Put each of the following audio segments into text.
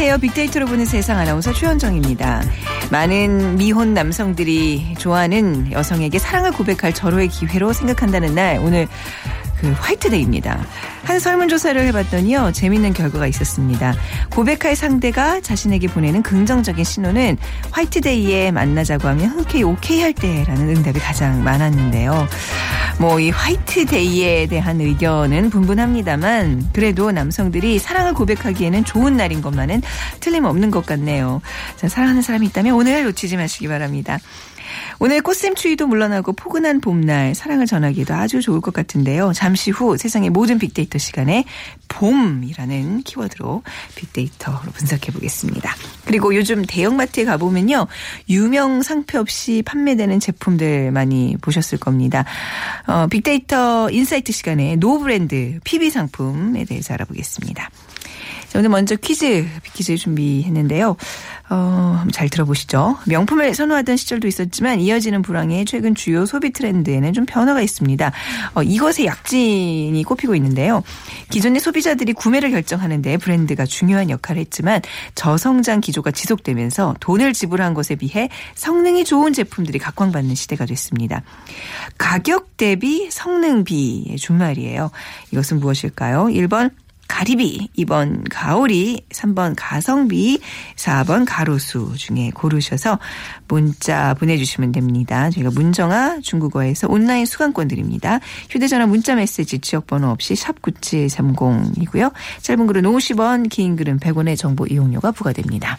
안녕하세요. 빅데이터로 보는 세상 아나운서 최현정입니다. 많은 미혼 남성들이 좋아하는 여성에게 사랑을 고백할 절호의 기회로 생각한다는 날 오늘 그 화이트데이입니다. 한 설문조사를 해봤더니요. 재밌는 결과가 있었습니다. 고백할 상대가 자신에게 보내는 긍정적인 신호는 화이트데이에 만나자고 하면 흔쾌히 오케이 할 때라는 응답이 가장 많았는데요. 뭐 이 화이트데이에 대한 의견은 분분합니다만 그래도 남성들이 사랑을 고백하기에는 좋은 날인 것만은 틀림없는 것 같네요. 자, 사랑하는 사람이 있다면 오늘 놓치지 마시기 바랍니다. 오늘 꽃샘 추위도 물러나고 포근한 봄날 사랑을 전하기에도 아주 좋을 것 같은데요. 잠시 후 세상의 모든 빅데이터 시간에 봄이라는 키워드로 빅데이터로 분석해 보겠습니다. 그리고 요즘 대형마트에 가보면요. 유명 상표 없이 판매되는 제품들 많이 보셨을 겁니다. 어, 빅데이터 insight 시간에 노브랜드 PB 상품에 대해서 알아보겠습니다. 자, 오늘 먼저 퀴즈, 퀴즈 준비했는데요. 어, 잘 들어보시죠. 명품을 선호하던 시절도 있었지만 이어지는 불황의 최근 주요 소비 트렌드에는 좀 변화가 있습니다. 어, 이것의 약진이 꼽히고 있는데요. 기존의 소비자들이 구매를 결정하는데 브랜드가 중요한 역할을 했지만 저성장 기조가 지속되면서 돈을 지불한 것에 비해 성능이 좋은 제품들이 각광받는 시대가 됐습니다. 가격 대비 성능 비의 준말이에요. 이것은 무엇일까요? 1번 가리비, 2번 가오리, 3번 가성비, 4번 가로수 중에 고르셔서 문자 보내주시면 됩니다. 저희가 문정아 중국어에서 온라인 수강권 드립니다. 휴대전화 문자 메시지 지역번호 없이 샵9730이고요. 짧은 글은 50원, 긴 글은 100원의 정보 이용료가 부과됩니다.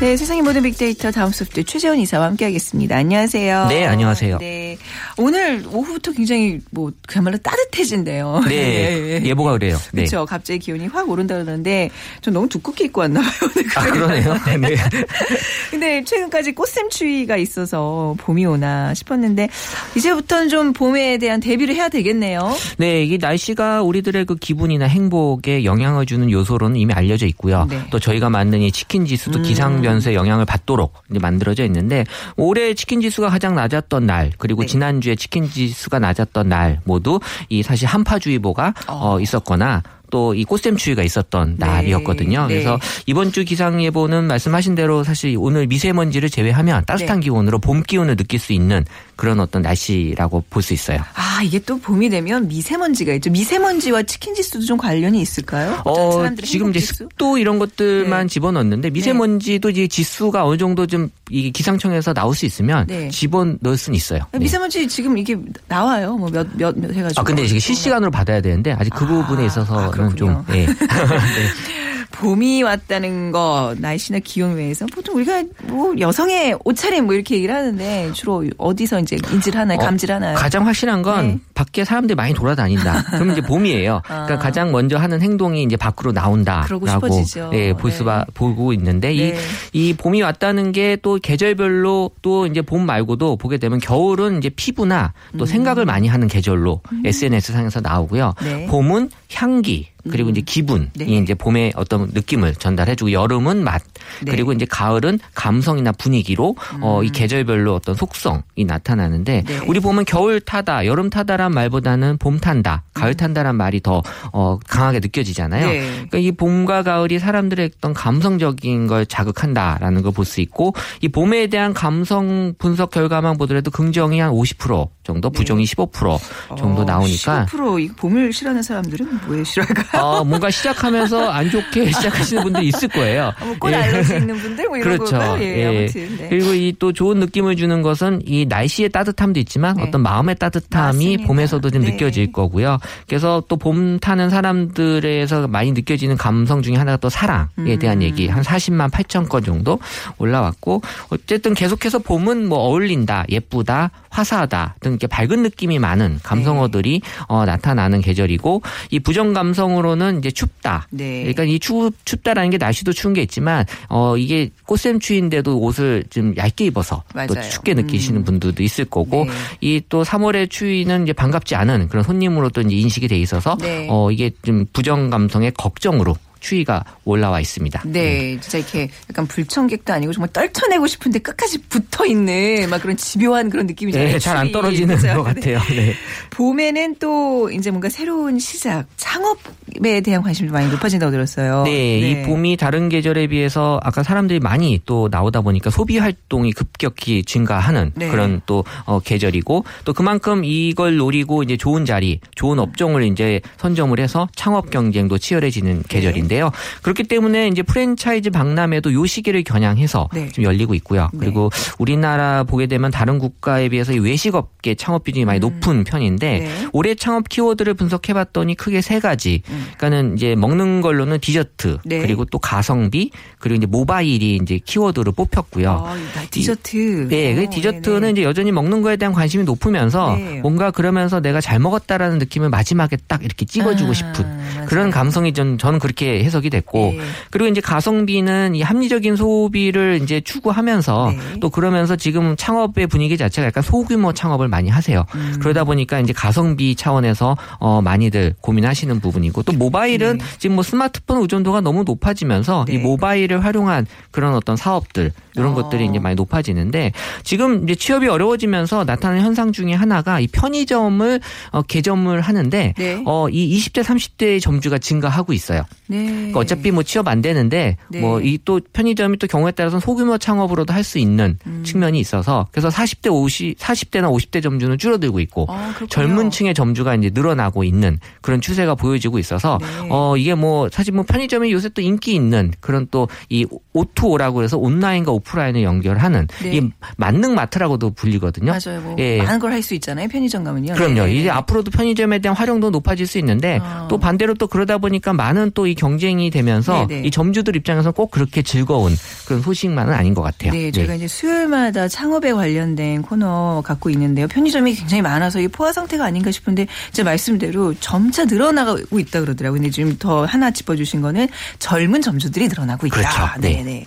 네, 세상의 모든 빅데이터 다음 소프트 최재원 이사와 함께하겠습니다. 안녕하세요. 네, 안녕하세요. 네, 오늘 오후부터 굉장히 뭐 그야말로 따뜻해진대요. 네, 예보가 그래요. 네. 그렇죠. 갑자기 기온이 확 오른다 그러는데 좀 너무 두껍게 입고 왔나 봐요. 아, 그러네요. 네. 근데 최근까지 꽃샘추위가 있어서 봄이 오나 싶었는데 이제부터는 좀 봄에 대한 대비를 해야 되겠네요. 네, 이 날씨가 우리들의 그 기분이나 행복에 영향을 주는 요소로는 이미 알려져 있고요. 네. 또 저희가 만든 이 치킨 지수도 기상 변수에 영향을 받도록 이제 만들어져 있는데 올해 치킨 지수가 가장 낮았던 날 그리고 네. 지난주에 치킨 지수가 낮았던 날 모두 이 사실 한파주의보가 어, 있었거나 또 이 꽃샘 추위가 있었던 네. 날이었거든요. 네. 그래서 이번 주 기상 예보는 말씀하신 대로 사실 오늘 미세먼지를 제외하면 따뜻한 네. 기온으로 봄 기온을 느낄 수 있는 그런 어떤 날씨라고 볼 수 있어요. 아 이게 또 봄이 되면 미세먼지가 있죠. 미세먼지와 치킨 지수도 좀 관련이 있을까요? 어, 지금 이제? 습도 이런 것들만 네. 집어넣는데 미세먼지도 이제 지수가 어느 정도 좀이 기상청에서 나올 수 있으면 네. 집어넣을 수는 있어요. 네. 미세먼지 지금 이게 나와요. 뭐 몇 몇 몇 해가지고. 아 근데 지금 실시간으로 받아야 되는데 아직 그 아, 부분에 아, 있어서는 그렇군요. 좀 예. 네. 봄이 왔다는 거 날씨나 기온 외에서 보통 우리가 뭐 여성의 옷차림 뭐 이렇게 얘기를 하는데 주로 어디서 이제 인지를 하나요? 어, 감지를 하나요? 가장 확실한 건 네. 밖에 사람들이 많이 돌아다닌다. 그러면 이제 봄이에요. 그러니까 아. 가장 먼저 하는 행동이 이제 밖으로 나온다라고. 예, 볼 네. 수가 보고 있는데 네. 이, 이 봄이 왔다는 게 또 계절별로 또 이제 봄 말고도 보게 되면 겨울은 이제 피부나 또 생각을 많이 하는 계절로 SNS 상에서 나오고요. 음. 네. 봄은 향기 그리고 이제 기분이 네. 이제 봄의 어떤 느낌을 전달해주고 여름은 맛 네. 그리고 이제 가을은 감성이나 분위기로 어, 이 계절별로 어떤 속성이 나타나는데 음. 네. 우리 보면 겨울 타다, 여름 타다 란 말보다는 봄 탄다, 가을 탄다란 말이 더 어, 강하게 느껴지잖아요. 음. 네. 그러니까 이 봄과 가을이 사람들의 어떤 감성적인 걸 자극한다라는 걸 볼 수 있고 이 봄에 대한 감성 분석 결과만 보더라도 긍정이 한 50% 정도, 부정이 15% 정도 어, 나오니까 15%이 봄을 싫어하는 사람들은 뭐에 싫어할까? 어, 뭔가 시작하면서 안 좋게 시작하시는 분들이 있을 거예요. 어, 뭐꽃 예. 알러지 있는 분들 뭐 이런 그렇죠. 예, 예. 아무튼 네. 그리고 이 또 좋은 느낌을 주는 것은 이 날씨의 따뜻함도 있지만 네. 어떤 마음의 따뜻함이 맞습니다. 봄에서도 좀 네. 느껴질 거고요. 그래서 또 봄 타는 사람들에서 많이 느껴지는 감성 중에 하나가 또 사랑에 음. 대한 얘기 한 40만 8천 건 정도 올라왔고 어쨌든 계속해서 봄은 뭐 어울린다, 예쁘다, 화사하다 등 이렇게 밝은 느낌이 많은 감성어들이 어, 나타나는 계절이고 이 부정 감성으로는 이제 춥다. 네. 그러니까 이 추, 춥다라는 게 날씨도 추운 게 있지만 어 이게 꽃샘 추위인데도 옷을 좀 얇게 입어서 또 맞아요. 춥게 느끼시는 음. 분들도 있을 거고 네. 이또 3월의 추위는 이제 반갑지 않은 그런 손님으로 또 인식이 돼 있어서 네. 어 이게 좀 부정 감성의 걱정으로 추위가 올라와 있습니다. 네, 진짜 이렇게 약간 불청객도 아니고 정말 떨쳐내고 싶은데 끝까지 붙어 있는 막 그런 집요한 그런 느낌이잖아요. 네, 잘 안. 떨어지는 그죠? 것 같아요. 네. 봄에는 또 이제 뭔가 새로운 시작, 창업에 대한 관심이 많이 높아진다고 들었어요. 네, 이 봄이 다른 계절에 비해서 아까 사람들이 많이 또 나오다 보니까 소비 활동이 급격히 증가하는 네. 그런 또 어, 계절이고 또 그만큼 이걸 노리고 이제 좋은 자리, 좋은 업종을 이제 선점을 해서 창업 경쟁도 치열해지는 네. 계절인데 요. 그렇기 때문에 이제 프랜차이즈 박람회도 요 시기를 겨냥해서 네. 지금 열리고 있고요. 네. 그리고 우리나라 보게 되면 다른 국가에 비해서 이 외식업계 창업 비중이 많이 높은 편인데 음. 네. 올해 창업 키워드를 분석해봤더니 크게 세 가지. 그러니까는 이제 먹는 걸로는 디저트 음. 네. 그리고 또 가성비 그리고 이제 모바일이 이제 키워드로 뽑혔고요. 아, 디저트. 네, 그 어, 디저트는 네네. 이제 여전히 먹는 거에 대한 관심이 높으면서 네. 뭔가 그러면서 내가 잘 먹었다라는 느낌을 마지막에 딱 이렇게 찍어주고 아, 싶은 맞아요. 그런 감성이 전 저는 그렇게 해석이 됐고 네. 그리고 이제 가성비는 이 합리적인 소비를 이제 추구하면서 네. 또 그러면서 지금 창업의 분위기 자체가 약간 소규모 창업을 많이 하세요. 음. 그러다 보니까 이제 가성비 차원에서 어 많이들 고민하시는 부분이고 또 모바일은 네. 지금 뭐 스마트폰 의존도가 너무 높아지면서 네. 이 모바일을 활용한 그런 어떤 사업들 이런 어. 것들이 이제 많이 높아지는데 지금 이제 취업이 어려워지면서 나타나는 현상 중에 하나가 이 편의점을 어, 개점을 하는데 네. 어, 이 20대 30대의 점주가 증가하고 있어요. 네. 그러니까 어차피 뭐 취업 안 되는데 네. 뭐이 또 편의점이 또 경우에 따라서는 소규모 창업으로도 할 수 있는 음. 측면이 있어서 그래서 40대 50 40대나 50대 점주는 줄어들고 있고 아. 젊은 층의 점주가 이제 늘어나고 있는 그런 추세가 보여지고 있어서 네. 어 이게 뭐 사실 뭐 편의점이 요새 또 인기 있는 그런 또 이 O2O라고 해서 온라인과 오프라인을 연결하는 네. 이 만능 마트라고도 불리거든요. 맞아요. 뭐 예. 많은 걸 할 수 있잖아요. 편의점 가면요. 그럼요. 네. 이제 앞으로도 편의점에 대한 활용도 높아질 수 있는데 아. 또 반대로 또 그러다 보니까 많은 또 이 경 쟁이 되면서 네네. 이 점주들 입장에서는 꼭 그렇게 즐거운 그런 소식만은 아닌 것 같아요. 네, 저희가 이제 수요일마다 창업에 관련된 코너 갖고 있는데요. 편의점이 굉장히 많아서 이 포화 상태가 아닌가 싶은데 제 말씀대로 점차 늘어나고 있다 그러더라고요. 근데 지금 더 하나 짚어주신 거는 젊은 점주들이 늘어나고 있다. 그렇죠. 네. 네.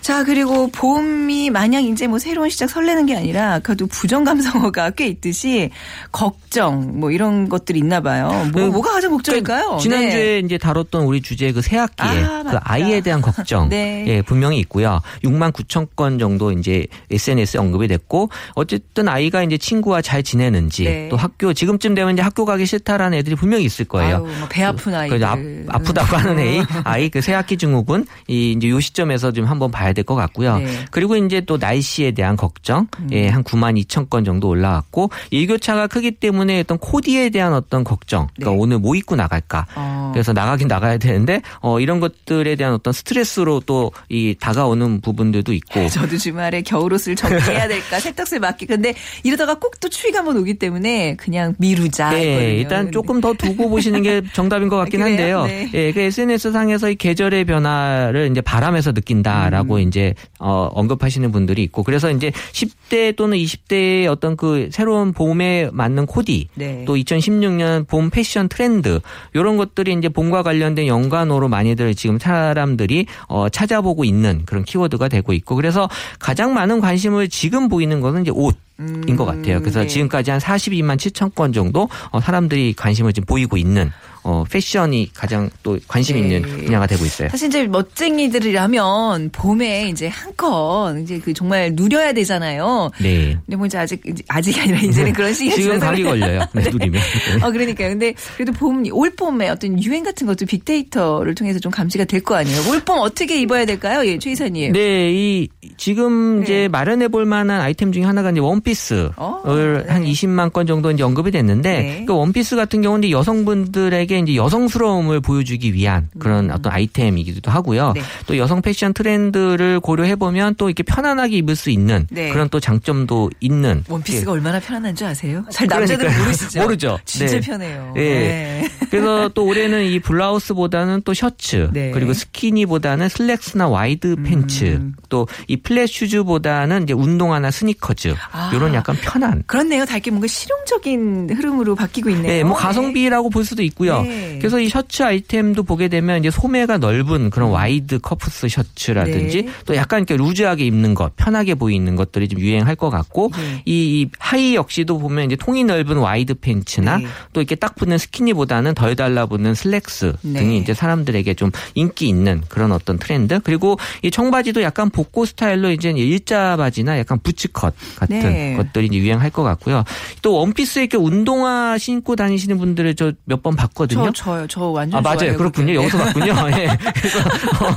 자 그리고 봄이 마냥 이제 뭐 새로운 시작 설레는 게 아니라 그래도 부정 감성어가 꽤 있듯이 걱정 뭐 이런 것들이 있나 봐요. 뭐, 그, 뭐가 가장 걱정일까요? 그 지난주에 네. 이제 다뤘던 우리 주제 그 새학기에 아, 그. 아이에 대한 걱정 네. 예, 분명히 있고요. 6만 9천 건 정도 이제 SNS에 언급이 됐고 어쨌든 아이가 이제 친구와 잘 지내는지 네. 또 학교 지금쯤 되면 이제 학교 가기 싫다라는 애들이 분명히 있을 거예요. 아유, 뭐 배 아픈 아이들. 그 아, 프다고 하는 애 아이 그 새학기 증후군 이 이제 요 시점에서 좀 한번 봐야 될 것 같고요. 네. 음. 그리고 이제 또 날씨에 대한 걱정 예, 한 9만 2천 건 정도 올라왔고 일교차가 크기 때문에 어떤 코디에 대한 어떤 걱정. 그러니까 네. 오늘 뭐 입고 나갈까? 어. 그래서 나가긴 나가야 되는 데 어 이런 것들에 대한 어떤 스트레스로 또 이 다가오는 부분들도 있고 저도 주말에 겨울옷을 정리해야 될까 세탁소에 맡기 근데 이러다가 꼭 또 추위가 한번 오기 때문에 그냥 미루자. 네, 했거든요. 일단 조금 더 두고 보시는 게 정답인 것 같긴 그래요? 한데요. 네. 예, 그 SNS 상에서 이 계절의 변화를 이제 바람에서 느낀다라고 음. 이제 어, 언급하시는 분들이 있고 그래서 이제 10대 또는 20대의 어떤 그 새로운 봄에 맞는 코디 네. 또 2016년 봄 패션 트렌드 이런 것들이 이제 봄과 관련된 연관어로 많이들 지금 사람들이 어, 찾아보고 있는 그런 키워드가 되고 있고 그래서 가장 많은 관심을 지금 보이는 것은 이제 옷. 인것 같아요. 그래서 네. 지금까지 한 42만 7천 건 정도 어, 사람들이 관심을 지금 보이고 있는 어, 패션이 가장 또 관심 네. 있는 분야가 되고 있어요. 사실 이제 멋쟁이들이라면 봄에 이제 한껏 이제 그 정말 누려야 되잖아요. 네. 근데 뭐 이제 아직 아직이 아니라 이제는 그런 시기가 지금 감기 걸려요. 네, 누리면. 어 그러니까요. 근데 그래도 봄 올 봄에 어떤 유행 같은 것도 빅데이터를 통해서 좀 감지가 될 거 아니에요. 올 봄 어떻게 입어야 될까요? 예, 최 이사님. 네, 이 지금 이제 네. 마련해 볼 만한 아이템 중에 하나가 이제 원피 스를 어, 한 네. 20만 건 정도 이제 언급이 됐는데 네. 그 원피스 같은 경우는 여성분들에게 이제 여성스러움을 보여주기 위한 그런 어떤 아이템이기도 하고요. 음. 네. 또 여성 패션 트렌드를 고려해 보면 또 이렇게 편안하게 입을 수 있는 네. 그런 또 장점도 있는 원피스가 얼마나 편안한 줄 아세요? 잘 예. 그러니까요. 남자들은 모르시죠? 모르죠. 진짜 네. 편해요. 예. 네. 그래서 또 올해는 이 블라우스보다는 또 셔츠 네. 음. 그리고 스키니보다는 슬랙스나 wide 팬츠 또이 flat shoes보다는 이제 운동화나 스니커즈 아. 이런 약간 편한 그렇네요. 다 이렇게 뭔가 실용적인 흐름으로 바뀌고 있네요. 네, 뭐 가성비라고 볼 수도 있고요. 네. 그래서 이 셔츠 아이템도 보게 되면 이제 소매가 넓은 그런 wide 커프스 셔츠라든지 네. 또 약간 이렇게 loose하게 입는 것, 편하게 보이는 것들이 좀 유행할 것 같고 네. 이, 이 하의 역시도 보면 이제 통이 넓은 wide 팬츠나 네. 또 이렇게 딱 붙는 스키니보다는 덜 달라붙는 슬랙스 네. 등이 이제 사람들에게 좀 인기 있는 그런 어떤 트렌드. 그리고 이 청바지도 약간 복고 스타일로 이제 일자 바지나 약간 부츠컷 같은 네. 것들이 이제 유행할 것 같고요. 또 원피스 이렇게 운동화 신고 다니시는 분들을 저 몇 번 봤거든요. 저 저요. 저 완전 아 맞아요. 좋아해요, 그렇군요. 여기서 봤군요. 예. 그래서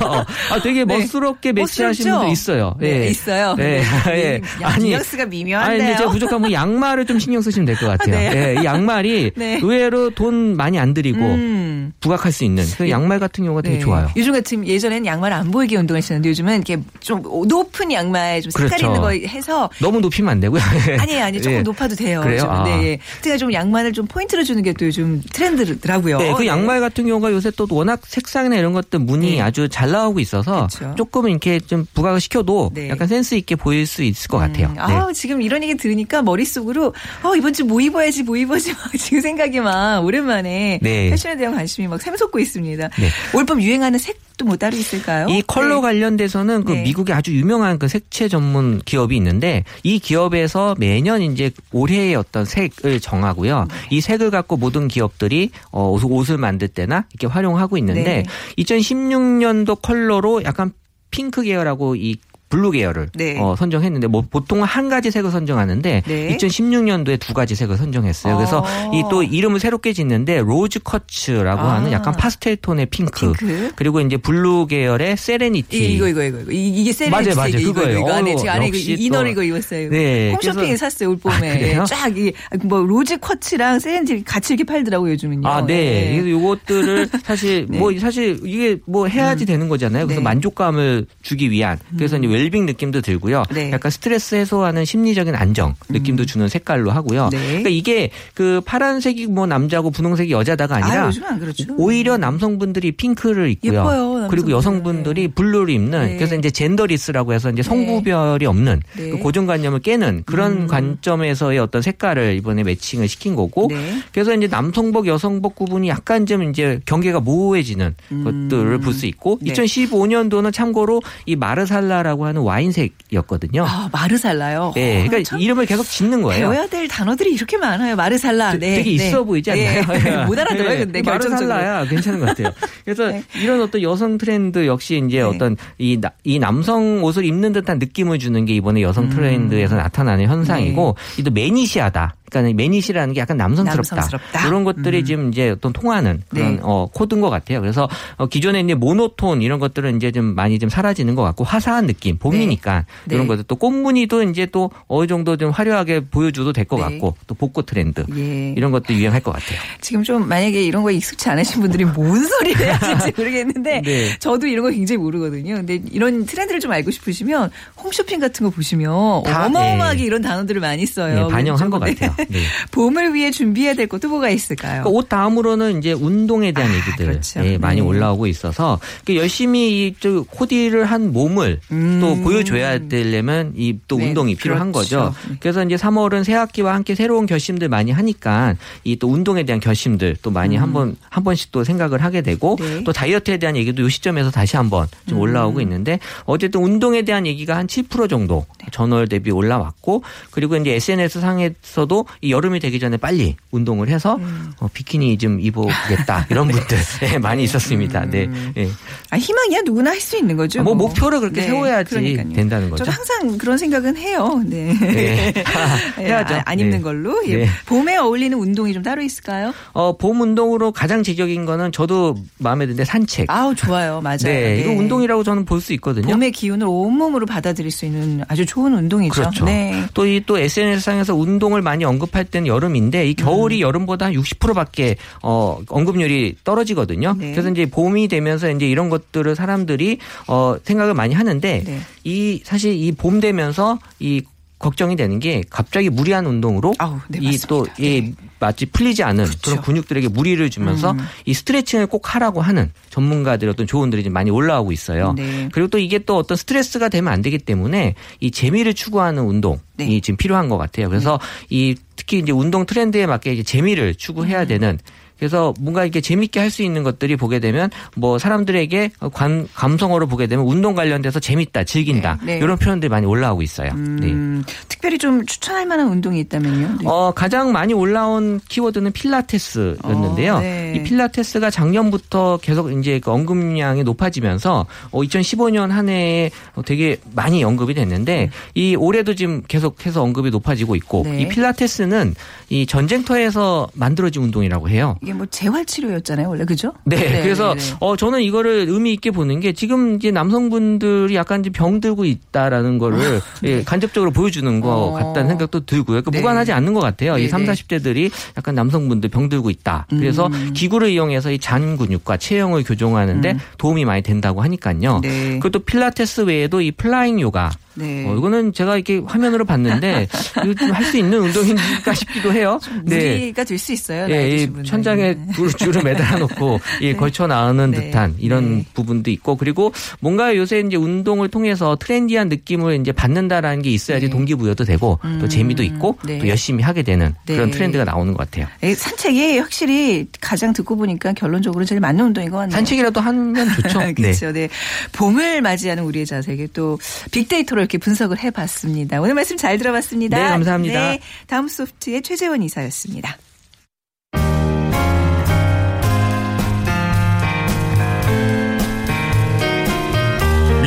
어, 아 되게 네. 멋스럽게 매치하시는? 분도 있어요. 네, 예. 있어요. 예. 예. 야, 뉘앙스가 미묘한데요. 아니, 제가 부족하면 양말을 좀 신경 쓰시면 될 것 같아요. 네. 예, 이 양말이 네. 의외로 돈 많이 안 들이고 음. 부각할 수 있는 그 양말 같은 경우가 되게 네. 좋아요. 요즘 같은 예전에는 양말 안 보이게 운동하시는데 요즘은 이렇게 좀 높은 양말 좀 색깔 그렇죠. 있는 거 해서 너무 높이면 안 되고 요. 아니에요, 아니에요. 조금 예. 높아도 돼요. 그래요? 좀. 아. 네. 제가 좀 양말을 좀 포인트를 주는 게 또 요즘 트렌드더라고요. 네, 그 네. 양말 같은 경우가 요새 또 워낙 색상이나 이런 것들 무늬 네. 아주 잘 나오고 있어서 그렇죠. 조금은 이렇게 좀 부각을 시켜도 네. 약간 센스 있게 보일 수 있을 것 같아요. 음, 네. 아, 지금 이런 얘기 들으니까 머릿속으로 어, 이번 주 뭐 입어야지 뭐 입어야지 막 지금 생각이 막 오랜만에 네. 패션에 대한 관심이 막 샘솟고 있습니다. 네. 올봄 유행하는 색 도뭐 따로 있을까요? 이 컬러 네. 관련돼서는 그 네. 미국의 아주 유명한 그 색채 전문 기업이 있는데 이 기업에서 매년 이제 올해의 어떤 색을 정하고요. 네. 이 색을 갖고 모든 기업들이 어, 옷- 옷을 만들 때나 이렇게 활용하고 있는데 네. 2016년도 컬러로 약간 핑크 계열하고 이 블루 계열을 네. 어, 선정했는데 뭐 보통 한 가지 색을 선정하는데 네. 2016년도에 두 가지 색을 선정했어요. 그래서 어. 이또 이름을 새롭게 짓는데 rose quartz라고 아. 하는 약간 파스텔 톤의 핑크. 핑크. 그리고 이제 블루 계열의 serenity. 이거 이거 이거 이거 이- 이게 serenity 맞아요, 맞아요. 이거 이거 그거예요. 이거 안에 지금 안에 이거 역시 inner를 또- 이거 입었어요. 네, 홈쇼핑에 샀어요 올 봄에 아? 쫙이뭐 rose quartz랑 serenity 같이 이렇게 팔더라고요 요즘은요. 아, 네. 그래서 요것들을 사실 네. 뭐 사실 이게 뭐 해야지 되는 거잖아요. 그래서 네. 음. 만족감을 주기 위한 그래서 이제 웰빙 느낌도 들고요. 네. 약간 스트레스 해소하는 심리적인 안정 느낌도 주는 색깔로 하고요. 네. 그러니까 이게 그 파란색이 뭐 남자고 분홍색이 여자다가 아니라 아, 그렇죠. 오히려 남성분들이 핑크를 입고요. 예뻐요. 그리고 여성분들이 블루를 입는 네. 그래서 이제 genderless라고 해서 이제 성구별이 없는 네. 그 고정관념을 깨는 그런 음. 관점에서의 어떤 색깔을 이번에 매칭을 시킨 거고 네. 그래서 이제 남성복 여성복 구분이 약간 좀 이제 경계가 모호해지는 음. 것들을 볼 수 있고 네. 2015년도는 참고로 이 마르살라라고 하는 와인색이었거든요. 아 마르살라요. 네, 어, 그러니까 참 이름을 계속 짓는 거예요. 배워야 될 단어들이 이렇게 많아요. 마르살라. 네. 되게 있어 네. 보이지 네. 않나요? 못 알아들어요, 근데 네, 결정적으로. 마르살라야 괜찮은 것 같아요. 그래서 네. 이런 어떤 여성 트렌드 역시 이제 네. 어떤 이, 나- 이 남성 옷을 입는 듯한 느낌을 주는 게 이번에 여성 트렌드에서 나타나는 현상이고 이또 매니시하다. 그러니까 매니시라는 게 약간 남성스럽다. 남성스럽다. 이런 것들이 음. 지금 이제 어떤 통하는 그런 네. 어, 코드인 것 같아요. 그래서 어, 기존에 이제 모노톤 이런 것들은 이제 좀 많이 좀 사라지는 것 같고 화사한 느낌 봄이니까 네. 이런 것들 또 꽃무늬도 이제 또 어느 정도 좀 화려하게 보여줘도 될것 네. 같고 또 복고 트렌드 예. 이런 것도 유행할 것 같아요. 지금 좀 만약에 이런 거에 익숙치 않으신 분들이 뭔 소리를 해야 될지 모르겠는데 네. 저도 이런 거 굉장히 모르거든요. 근데 이런 트렌드를 좀 알고 싶으시면 홈쇼핑 같은 거 보시면 다, 어마어마하게 네. 이런 단어들을 많이 써요. 네, 반영한 것 네. 같아요. 네. 봄을 위해 준비해야 될 것도 뭐가 있을까요? 그러니까 옷 다음으로는 이제 운동에 대한 아, 얘기들 그렇죠. 예, 많이 네. 올라오고 있어서 그 열심히 이저 코디를 한 몸을 음. 또 보여줘야 되려면 이또 네, 운동이 필요한 그렇죠. 거죠. 네. 그래서 이제 3월은 새 학기와 함께 새로운 결심들 많이 하니까 이 또 운동에 대한 결심들 또 많이 한번 한 번씩 또 생각을 하게 되고 음. 네. 또 다이어트에 대한 얘기도 이 시점에서 다시 한번 좀 음. 올라오고 있는데 어쨌든 운동에 대한 얘기가 한 7% 정도 네. 전월 대비 올라왔고 그리고 이제 SNS 상에서도 이 여름이 되기 전에 빨리 운동을 해서 음. 어, 비키니 좀 입어보겠다 이런 분들 네, 많이 있었습니다. 네. 음. 네. 아, 희망이야 누구나 할 수 있는 거죠. 뭐 목표를 그렇게 네, 세워야지 그러니까요. 된다는 거죠. 저도 항상 그런 생각은 해요. 네. 네. 예, 해야죠. 아, 안 입는 네. 걸로. 예. 네. 봄에 어울리는 운동이 좀 따로 있을까요? 어, 봄 운동으로 가장 제격인 거는 저도 마음에 드는데 산책. 아우 좋아요, 맞아요. 네, 이거 운동이라고 저는 볼 수 있거든요. 봄의 기운을 온몸으로 받아들일 수 있는 아주 좋은 운동이죠. 그렇죠. 네. 또이또 SNS상에서 운동을 많이 언급할 때는 여름인데 이 겨울이 음. 여름보다 한 60%밖에 어 언급률이 떨어지거든요. 네. 그래서 이제 봄이 되면서 이제 이런 것들을 사람들이 어 생각을 많이 하는데 네. 이 사실 이 봄 되면서 이 걱정이 되는 게 갑자기 무리한 운동으로 네, 이또 맞습니다. 예, 네. 마치 풀리지 않은 그렇죠. 그런 근육들에게 무리를 주면서 음. 이 스트레칭을 꼭 하라고 하는 전문가들의 어떤 조언들이 좀 많이 올라오고 있어요. 네. 그리고 또 이게 또 어떤 스트레스가 되면 안 되기 때문에 이 재미를 추구하는 운동이 네. 지금 필요한 것 같아요. 그래서 이 특히 이제 운동 트렌드에 맞게 이제 재미를 음. 추구해야 되는 그래서 뭔가 이렇게 재밌게 할 수 있는 것들이 보게 되면 뭐 사람들에게 관, 감성어로 보게 되면 운동 관련돼서 재밌다, 즐긴다 네, 네. 이런 표현들이 많이 올라오고 있어요. 네. 음, 특별히 좀 추천할 만한 운동이 있다면요. 네. 어, 가장 많이 올라온 키워드는 필라테스였는데요. 어, 네. 이 필라테스가 작년부터 계속 이제 그 언급량이 높아지면서 어, 2015년 한 해에 되게 많이 언급이 됐는데 이 올해도 지금 계속해서 언급이 높아지고 있고 네. 이 필라테스는 이 전쟁터에서 만들어진 운동이라고 해요. 이게 뭐 재활 치료였잖아요, 원래 그죠? 네, 그래서 네, 네. 어 저는 이거를 의미 있게 보는 게 지금 이제 남성분들이 약간 이제 병들고 있다라는 거를 예, 간접적으로 보여주는 것 네. 어. 같다는 생각도 들고요. 그 네. 무관하지 않는 것 같아요. 네, 이 3, 네. 40대들이 약간 남성분들 병 들고 있다. 그래서 음. 기구를 이용해서 이 잔 근육과 체형을 교정하는데 도움이 많이 된다고 하니까요. 네. 그리고 또 필라테스 외에도 이 flying 요가 네. 어, 이거는 제가 이렇게 화면으로 봤는데 이거 좀 할 수 있는 운동인가 싶기도 해요. 무리가 될 수 있어요. 분들은. 천장에 줄- 줄을 매달아 놓고 예, 걸쳐 나오는 네. 듯한 이런 네. 부분도 있고 그리고 뭔가 요새 이제 운동을 통해서 트렌디한 느낌을 이제 받는다라는 게 있어야지 네. 동기부여도 되고 또 음, 재미도 있고 네. 또 열심히 하게 되는 그런 네. 트렌드가 나오는 것 같아요. 예, 산책이 확실히 가장 듣고 보니까 결론적으로 제일 맞는 운동인 것 같네요. 산책이라도 하면 좋죠. 네. 그렇죠. 네. 봄을 맞이하는 우리의 자세에게 또 빅데이터로 이렇게 분석을 해봤습니다. 오늘 말씀 잘 들어봤습니다. 네, 감사합니다. 네, 다음 소프트의 최재원 이사였습니다.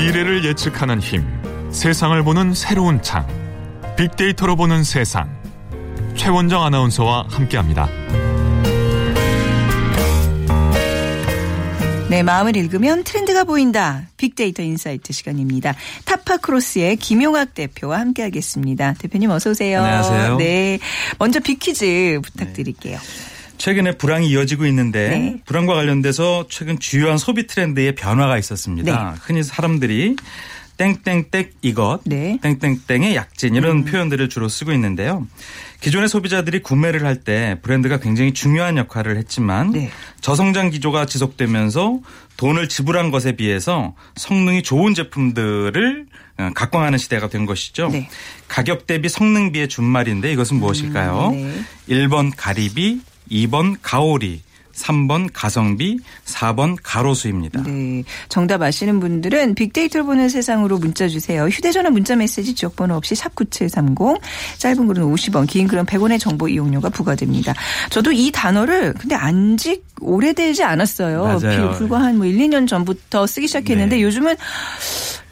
미래를 예측하는 힘, 세상을 보는 새로운 창, 빅데이터로 보는 세상. 최원정 아나운서와 함께합니다. 네, 마음을 읽으면 트렌드가 보인다. 빅데이터 인사이트 시간입니다. 타파크로스의 김용학 대표와 함께하겠습니다. 대표님 어서 오세요. 안녕하세요. 네, 먼저 빅퀴즈 부탁드릴게요. 최근에 불황이 이어지고 있는데 네. 불황과 관련돼서 최근 주요한 소비 트렌드의 변화가 있었습니다. 흔히 사람들이 땡땡땡 이것, 네. 땡땡땡의 약진 이런 표현들을 주로 쓰고 있는데요. 기존의 소비자들이 구매를 할 때 브랜드가 굉장히 중요한 역할을 했지만 네. 저성장 기조가 지속되면서 돈을 지불한 것에 비해서 성능이 좋은 제품들을 어, 각광하는 시대가 된 것이죠. 네. 가격 대비 성능 비의 준말인데 이것은 무엇일까요? 네. 1번 가리비, 2번 가오리, 3번 가성비, 4번 가로수입니다. 네. 정답 아시는 분들은 빅데이터를 보는 세상으로 문자 주세요. 휴대전화 문자 메시지 지역번호 없이 샵9730 짧은 글은 50원 긴 글은 100원의 정보 이용료가 부과됩니다. 저도 이 단어를 근데 안지 오래되지 않았어요. 맞아요. 비- 불과 한 뭐 1, 2년 전부터 쓰기 시작했는데 네. 요즘은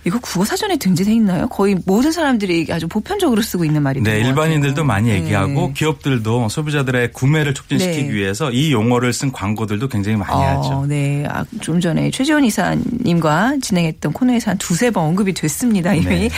이거 국어사전에 등재돼 있나요? 거의 모든 사람들이 아주 보편적으로 쓰고 있는 말이 네, 일반인들도 많이 얘기하고 네. 기업들도 소비자들의 구매를 촉진시키기 네. 위해서 이 용어를 쓴 광고들도 굉장히 많이 하죠. 네. 아, 좀 전에 최지원 이사님과 진행했던 코너에서 한 두세 번 언급이 됐습니다. 이미. 네.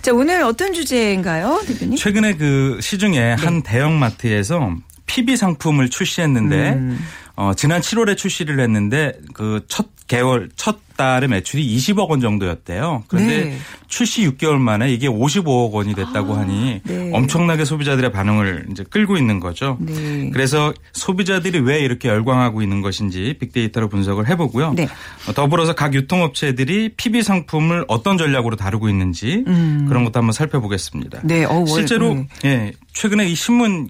자, 오늘 어떤 주제인가요, 대표님? 최근에 그 시중에 한 대형마트에서 PB 상품을 출시했는데 음. 어, 지난 7월에 출시를 했는데 그 첫 개월 첫 달의 매출이 20억 원 정도였대요. 그런데 네. 출시 6개월 만에 이게 55억 원이 됐다고 하니 네. 엄청나게 소비자들의 반응을 이제 끌고 있는 거죠. 네. 그래서 소비자들이 왜 이렇게 열광하고 있는 것인지 빅데이터로 분석을 해보고요. 네. 어, 더불어서 각 유통업체들이 PB 상품을 어떤 전략으로 다루고 있는지 음. 그런 것도 한번 살펴보겠습니다. 네, 어, 월- 실제로 네. 예, 최근에 이 신문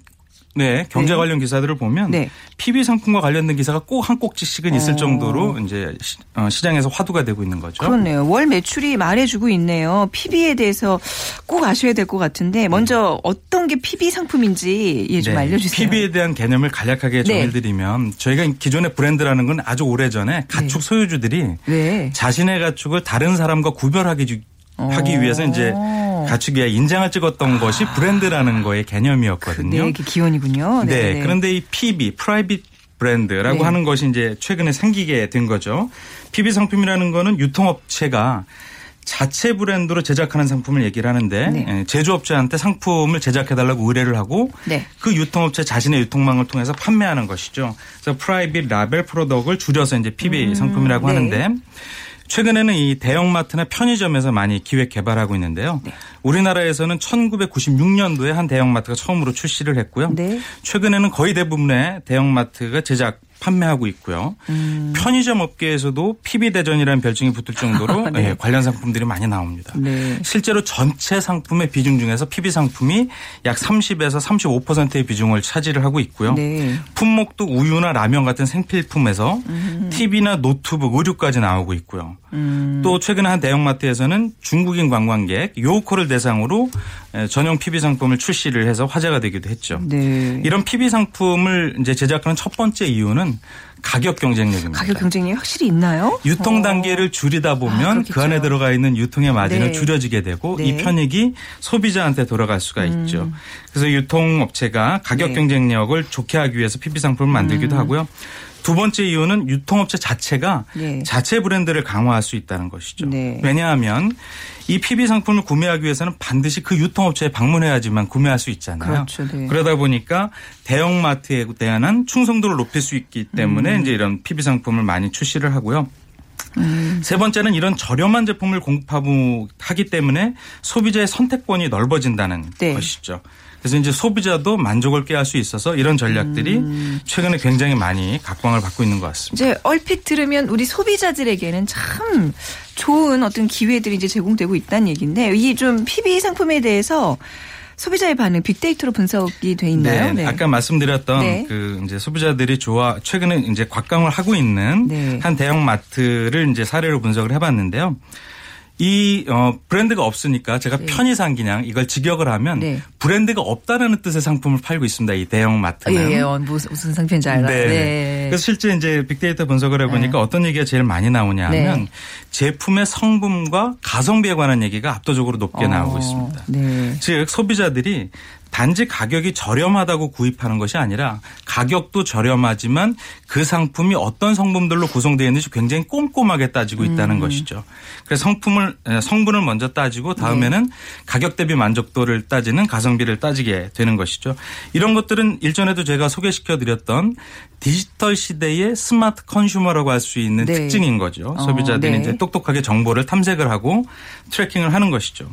네, 경제 네. 관련 기사들을 보면 네. PB 상품과 관련된 기사가 꼭 한 꼭지씩은 있을 어. 정도로 이제 시- 어, 시장에서 화두가 되고 있는 거죠. 그렇네요. 월 매출이 말해주고 있네요. PB에 대해서 꼭 아셔야 될 것 같은데 먼저 어떤 게 PB 상품인지 예, 좀 알려주세요. PB에 대한 개념을 간략하게 네. 정해드리면 저희가 기존의 브랜드라는 건 아주 오래 전에 가축 소유주들이 네. 자신의 가축을 다른 사람과 구별하기 주- 하기 위해서 이제 어. 가축에 인장을 찍었던 것이 브랜드라는 거의 개념이었거든요. 네, 이게 기원이군요. 네, 네. 그런데 이 PB, private brand라고 네. 하는 것이 이제 최근에 생기게 된 거죠. PB 상품이라는 거는 유통업체가 자체 브랜드로 제작하는 상품을 얘기를 하는데 네. 예, 제조업체한테 상품을 제작해달라고 의뢰를 하고 네. 그 유통업체 자신의 유통망을 통해서 판매하는 것이죠. 그래서 private label product를 줄여서 이제 PB 상품이라고 네. 하는데 최근에는 이 대형마트나 편의점에서 많이 기획 개발하고 있는데요. 우리나라에서는 1996년도에 한 대형마트가 처음으로 출시를 했고요. 네. 최근에는 거의 대부분의 대형마트가 제작 판매하고 있고요. 음. 편의점 업계에서도 PB 대전이라는 별칭이 붙을 정도로 네. 예, 관련 상품들이 많이 나옵니다. 네. 실제로 전체 상품의 비중 중에서 PB 상품이 약 30에서 35%의 비중을 차지를 하고 있고요. 네. 품목도 우유나 라면 같은 생필품에서 TV나 노트북, 의류까지 나오고 있고요. 음. 또 최근에 한 대형마트에서는 중국인 관광객 요코를 대상으로 에, 전용 PB 상품을 출시를 해서 화제가 되기도 했죠. 네. 이런 PB 상품을 이제 제작하는 첫 번째 이유는 가격 경쟁력입니다. 가격 경쟁이 확실히 있나요? 유통 어. 단계를 줄이다 아, 보면 그렇겠죠. 그 안에 들어가 있는 유통의 마진은 네. 줄여지게 되고 네. 이 편익이 소비자한테 돌아갈 수가 있죠. 그래서 유통업체가 가격 네. 경쟁력을 좋게 하기 위해서 PB 상품을 만들기도 하고요. 두 번째 이유는 유통업체 자체가 네. 자체 브랜드를 강화할 수 있다는 것이죠. 네. 왜냐하면 이 PB 상품을 구매하기 위해서는 반드시 그 유통업체에 방문해야지만 구매할 수 있잖아요. 그렇죠. 네. 그러다 보니까 대형마트에 대한 충성도를 높일 수 있기 때문에 음. 이제 이런 PB 상품을 많이 출시를 하고요. 음. 세 번째는 이런 저렴한 제품을 공급하기 때문에 소비자의 선택권이 넓어진다는 네. 것이죠. 그래서 이제 소비자도 만족을 꾀할 수 있어서 이런 전략들이 음. 최근에 굉장히 많이 각광을 받고 있는 것 같습니다. 이제 얼핏 들으면 우리 소비자들에게는 참 좋은 어떤 기회들이 이제 제공되고 있다는 얘기인데 이 좀 PB 상품에 대해서 소비자의 반응 빅데이터로 분석이 돼 있나요? 네, 아까 말씀드렸던 네. 그 이제 소비자들이 좋아 최근에 이제 곽광을 하고 있는 네. 한 대형 마트를 이제 사례로 분석을 해봤는데요. 이 어, 브랜드가 없으니까 제가 편의상 그냥 이걸 직역을 하면 네. 브랜드가 없다라는 뜻의 상품을 팔고 있습니다. 이 대형 마트는. 예, 예, 어, 무슨, 무슨 상표인지 알아. 네. 네. 그래서 실제 이제 빅데이터 분석을 해보니까 어떤 얘기가 제일 많이 나오냐 하면 네. 제품의 성분과 가성비에 관한 얘기가 압도적으로 높게 나오고 어, 있습니다. 네. 즉 소비자들이 단지 가격이 저렴하다고 구입하는 것이 아니라 가격도 저렴하지만 그 상품이 어떤 성분들로 구성되어 있는지 굉장히 꼼꼼하게 따지고 있다는 음. 것이죠. 그래서 성품을 에, 성분을 먼저 따지고 다음에는 네. 가격 대비 만족도를 따지는 가성비를 따지게 되는 것이죠. 이런 것들은 일전에도 제가 소개시켜 드렸던 디지털 시대의 smart consumer라고 할 수 있는 네. 특징인 거죠. 어, 소비자들이 네. 이제 똑똑하게 정보를 탐색을 하고 tracking을 하는 것이죠.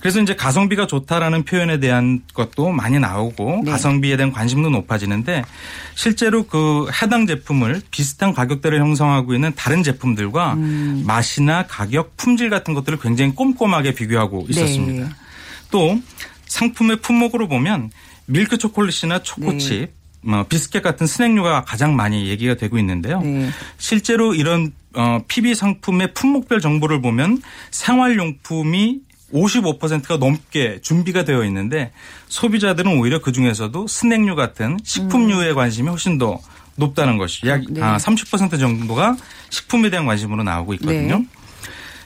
그래서 이제 가성비가 좋다라는 표현에 대한 것도 많이 나오고 네. 가성비에 대한 관심도 높아지는데 실제로 그 해당 제품을 비슷한 가격대를 형성하고 있는 다른 제품들과 음. 맛이나 가격, 품질 같은 것들을 굉장히 꼼꼼하게 비교하고 있었습니다. 네. 또 상품의 품목으로 보면 밀크 초콜릿이나 초코칩, 네. 뭐 비스켓 같은 스낵류가 가장 많이 얘기가 되고 있는데요. 네. 실제로 이런 어, PB 상품의 품목별 정보를 보면 생활용품이 55%가 넘게 준비가 되어 있는데 소비자들은 오히려 그 중에서도 스낵류 같은 식품류에 관심이 훨씬 더 높다는 것이 약 네. 아, 30% 정도가 식품에 대한 관심으로 나오고 있거든요. 네.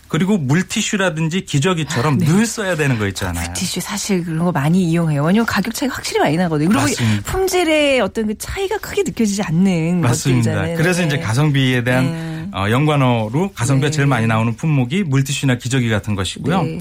그리고 물티슈라든지 기저귀처럼 늘 써야 되는 거 있잖아요. 티슈 사실 그런 거 많이 이용해요. 왜냐면 가격 차이가 확실히 많이 나거든요. 그리고 맞습니다. 품질의 어떤 그 차이가 크게 느껴지지 않는 맞습니다. 것들이잖아요. 그래서 네. 이제 가성비에 대한 네. 어, 연관어로 가성비가 네. 제일 많이 나오는 품목이 물티슈나 기저귀 같은 것이고요. 네.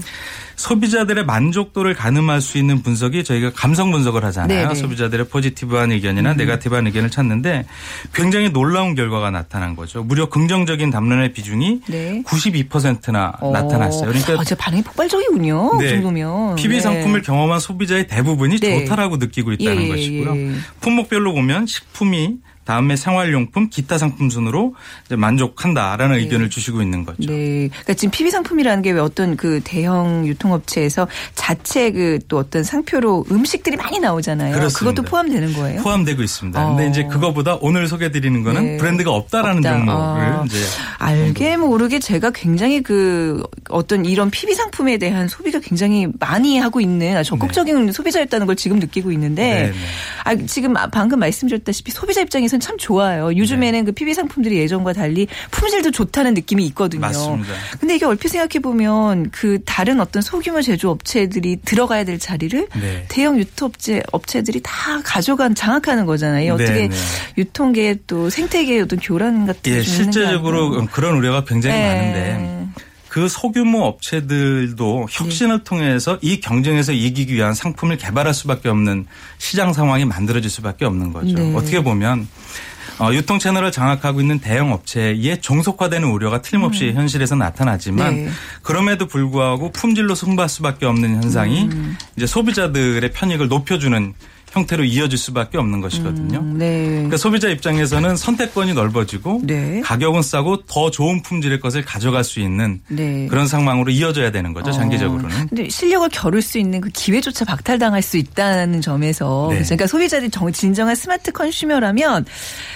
소비자들의 만족도를 가늠할 수 있는 분석이 저희가 감성 분석을 하잖아요. 네, 네. 소비자들의 포지티브한 의견이나 네가티브한 의견을 찾는데 굉장히 놀라운 결과가 나타난 거죠. 무려 긍정적인 담론의 비중이 네. 92%나 나타났어요. 그러니까 아, 제 반응이 폭발적이군요. 그 네. 정도면. PB 네. 상품을 경험한 소비자의 대부분이 네. 좋다라고 느끼고 있다는 예, 예, 것이고요. 예. 품목별로 보면 식품이 다음에 생활용품, 기타 상품 순으로 만족한다라는 의견을 주시고 있는 거죠. 네. 그러니까 지금 PB 상품이라는 게 왜 어떤 그 대형 유통업체에서 자체 그 또 어떤 상표로 음식들이 많이 나오잖아요. 그렇습니다. 그것도 포함되는 거예요? 포함되고 있습니다. 근데 어. 이제 그거보다 오늘 소개드리는 거는 네. 브랜드가 없다라는 없다. 종목을 아. 이제 알게 모르게 제가 굉장히 그 어떤 이런 PB 상품에 대한 소비가 굉장히 많이 하고 있는 적극적인 소비자였다는 걸 지금 느끼고 있는데 네, 네. 아, 지금 아, 방금 말씀드렸다시피 소비자 입장에서 는참 좋아요. 요즘에는 네. 그 PB 상품들이 예전과 달리 품질도 좋다는 느낌이 있거든요. 맞습니다. 근데 이게 얼핏 생각해 보면 그 다른 어떤 소규모 제조 업체들이 들어가야 될 자리를 네. 대형 유통 업체 업체들이 다 가져간 장악하는 거잖아요. 네, 어떻게 네. 유통계 또 생태계의 어떤 교란 같은 예, 게거 실제적으로? 그런 우려가 굉장히 네. 많은데 그 소규모 업체들도 혁신을 통해서 이 경쟁에서 이기기 위한 상품을 개발할 수밖에 없는 시장 상황이 만들어질 수밖에 없는 거죠. 네. 어떻게 보면 어, 유통 채널을 장악하고 있는 대형 업체에 종속화되는 우려가 틀림없이 현실에서 나타나지만 네. 그럼에도 불구하고 품질로 승부할 수밖에 없는 현상이 음. 이제 소비자들의 편익을 높여주는 형태로 이어질 수밖에 없는 것이거든요. 음, 네. 그러니까 소비자 입장에서는 선택권이 넓어지고 네. 가격은 싸고 더 좋은 품질의 것을 가져갈 수 있는 네. 그런 상황으로 이어져야 되는 거죠. 장기적으로는. 어, 근데 실력을 겨룰 수 있는 그 기회조차 박탈당할 수 있다는 점에서 네. 그러니까 소비자들이 정- 진정한 스마트 컨슈머라면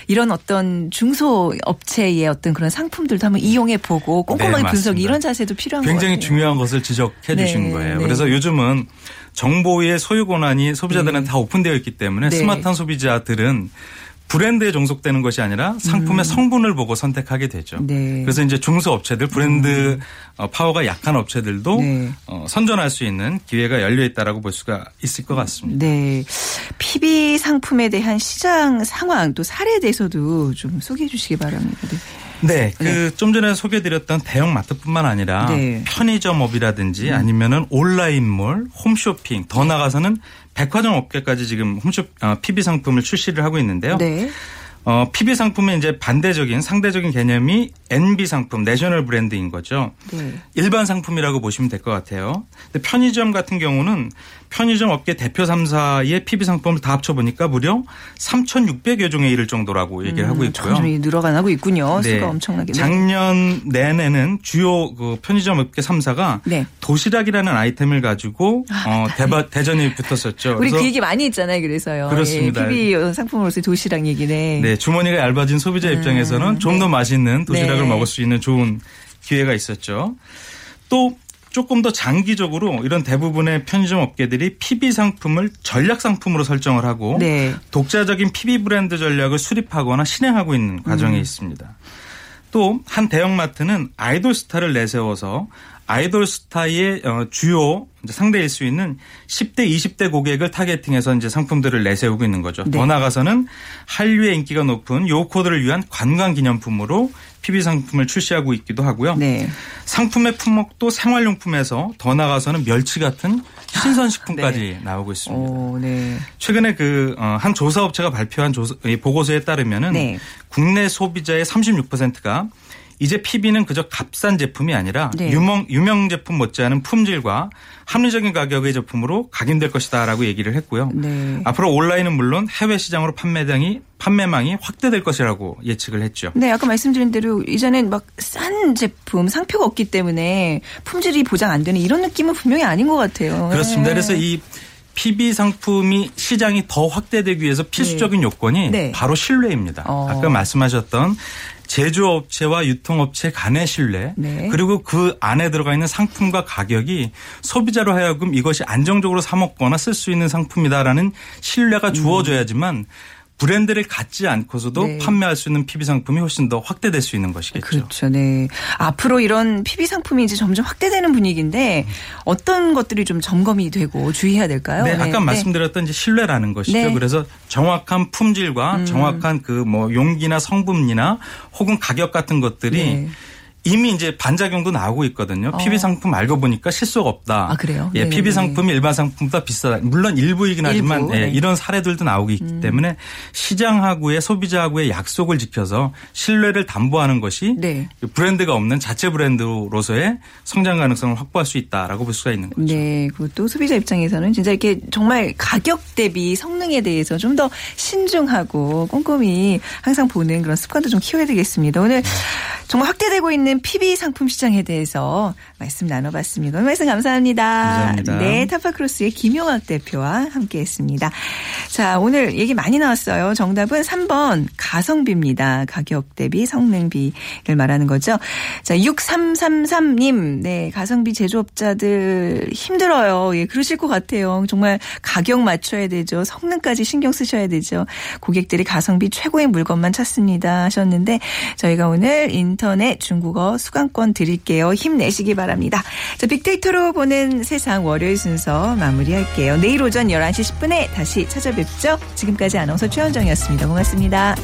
이런 어떤 중소 업체의 어떤 그런 상품들도 한번 이용해 보고 꼼꼼하게 네, 분석. 이런 자세도 필요한 것 굉장히. 중요한 것을 지적해 네, 주신 거예요. 네. 그래서 요즘은 정보의 소유 권한이 소비자들한테 다 오픈되어 있기 때문에 네. 스마트한 소비자들은 브랜드에 종속되는 것이 아니라 상품의 성분을 보고 선택하게 되죠. 음. 네. 그래서 이제 중소업체들 브랜드 어, 파워가 약한 업체들도 네. 어, 선전할 수 있는 기회가 열려 있다라고 볼 수가 있을 것 같습니다. 네. PB 상품에 대한 시장 상황 또 사례에 대해서도 좀 소개해 주시기 바랍니다. 네. 네, 그 좀 전에 소개드렸던 대형 마트뿐만 아니라 네. 편의점업이라든지 아니면은 온라인몰, 홈쇼핑, 더 나가서는 백화점 업계까지 지금 홈쇼 어, PB 상품을 출시를 하고 있는데요. 네. 어, PB 상품의 이제 반대적인 상대적인 개념이 NB 상품, 내셔널 브랜드인 거죠. 네. 일반 상품이라고 보시면 될 것 같아요. 근데 편의점 같은 경우는 편의점 업계 대표 3사의 PB 상품을 다 합쳐보니까 무려 3,600여 종에 이를 정도라고 얘기를 하고 있고요. 점점 늘어가고 있군요. 네. 수가 엄청나게. 네. 작년 내내는 주요 그 편의점 업계 3사가 네. 도시락이라는 아이템을 가지고 어, 대바, 대전이 붙었었죠. 우리 그 얘기 많이 했잖아요. 그래서요. 그렇습니다. 예, PB 상품으로서의 도시락 얘기네. 네, 주머니가 얇아진 소비자 입장에서는 좀더 맛있는 도시락을 네. 먹을 수 있는 좋은 기회가 있었죠. 또 조금 더 장기적으로 이런 대부분의 편의점 업계들이 PB 상품을 전략 상품으로 설정을 하고 네. 독자적인 PB 브랜드 전략을 수립하거나 실행하고 있는 과정에 음. 있습니다. 또 한 대형마트는 아이돌 스타를 내세워서 아이돌 스타의 어, 주요 상대일 수 있는 10대, 20대 고객을 타겟팅해서 이제 상품들을 내세우고 있는 거죠. 네. 더 나아가서는 한류의 인기가 높은 요 코드를 위한 관광 기념품으로 PB 상품을 출시하고 있기도 하고요. 네. 상품의 품목도 생활용품에서 더 나아가서는 멸치 같은 신선식품까지 나오고 있습니다. 오, 네. 최근에 그 한 조사업체가 발표한 조사, 이 보고서에 따르면은 네. 국내 소비자의 36%가 이제 PB는 그저 값싼 제품이 아니라 네. 유명 유명 제품 못지않은 품질과 합리적인 가격의 제품으로 각인될 것이다라고 얘기를 했고요. 네. 앞으로 온라인은 물론 해외 시장으로 판매량이 판매망이 확대될 것이라고 예측을 했죠. 네, 아까 말씀드린 대로 이전엔 막 싼 제품, 상표가 없기 때문에 품질이 보장 안 되는 이런 느낌은 분명히 아닌 것 같아요. 그렇습니다. 네. 그래서 이 PB 상품이 시장이 더 확대되기 위해서 필수적인 요건이 네. 바로 신뢰입니다. 어. 아까 말씀하셨던 제조업체와 유통업체 간의 신뢰 네. 그리고 그 안에 들어가 있는 상품과 가격이 소비자로 하여금 이것이 안정적으로 사 먹거나 쓸 수 있는 상품이다라는 신뢰가 주어져야지만 브랜드를 갖지 않고서도 네. 판매할 수 있는 PB 상품이 훨씬 더 확대될 수 있는 것이겠죠. 그렇죠. 네. 앞으로 이런 PB 상품이 이제 점점 확대되는 분위기인데 어떤 것들이 좀 점검이 되고 주의해야 될까요? 네, 아까 말씀드렸던 이제 신뢰라는 것이죠. 네. 음. 그래서 정확한 품질과 정확한 그 뭐 용기나 성분이나 혹은 가격 같은 것들이 네. 이미 이제 반작용도 나오고 있거든요. PB 상품 알고 보니까 실수가 없다. 아, 그래요? 예, 네네네. PB 상품이 일반 상품보다 비싸다. 물론 일부이긴 하지만 일부, 예, 네. 음. 이런 사례들도 나오고 있기 때문에 시장하고의 소비자하고의 약속을 지켜서 신뢰를 담보하는 것이 네. 브랜드가 없는 자체 브랜드로서의 성장 가능성을 확보할 수 있다라고 볼 수가 있는 거죠. 네, 그것도 소비자 입장에서는 진짜 이렇게 정말 가격 대비 성능에 대해서 좀 더 신중하고 꼼꼼히 항상 보는 그런 습관도 좀 키워야 되겠습니다. 오늘 정말 확대되고 있는 PB 상품 시장에 대해서 말씀 나눠봤습니다. 오늘 말씀 감사합니다. 감사합니다. 네, 타파크로스의 김용학 대표와 함께했습니다. 자, 오늘 얘기 많이 나왔어요. 정답은 3번 가성비입니다. 가격 대비 성능비를 말하는 거죠. 자, 6333님, 네, 가성비 제조업자들 힘들어요. 예, 그러실 것 같아요. 정말 가격 맞춰야 되죠. 성능까지 신경 쓰셔야 되죠. 고객들이 가성비 최고의 물건만 찾습니다. 하셨는데 저희가 오늘 인터넷 중국어 수강권 드릴게요. 힘내시기 바랍니다. 자, 빅데이터로 보는 세상 월요일 순서 마무리할게요. 내일 오전 11시 10분에 다시 찾아뵙죠. 지금까지 아나운서 최현정이었습니다. 고맙습니다.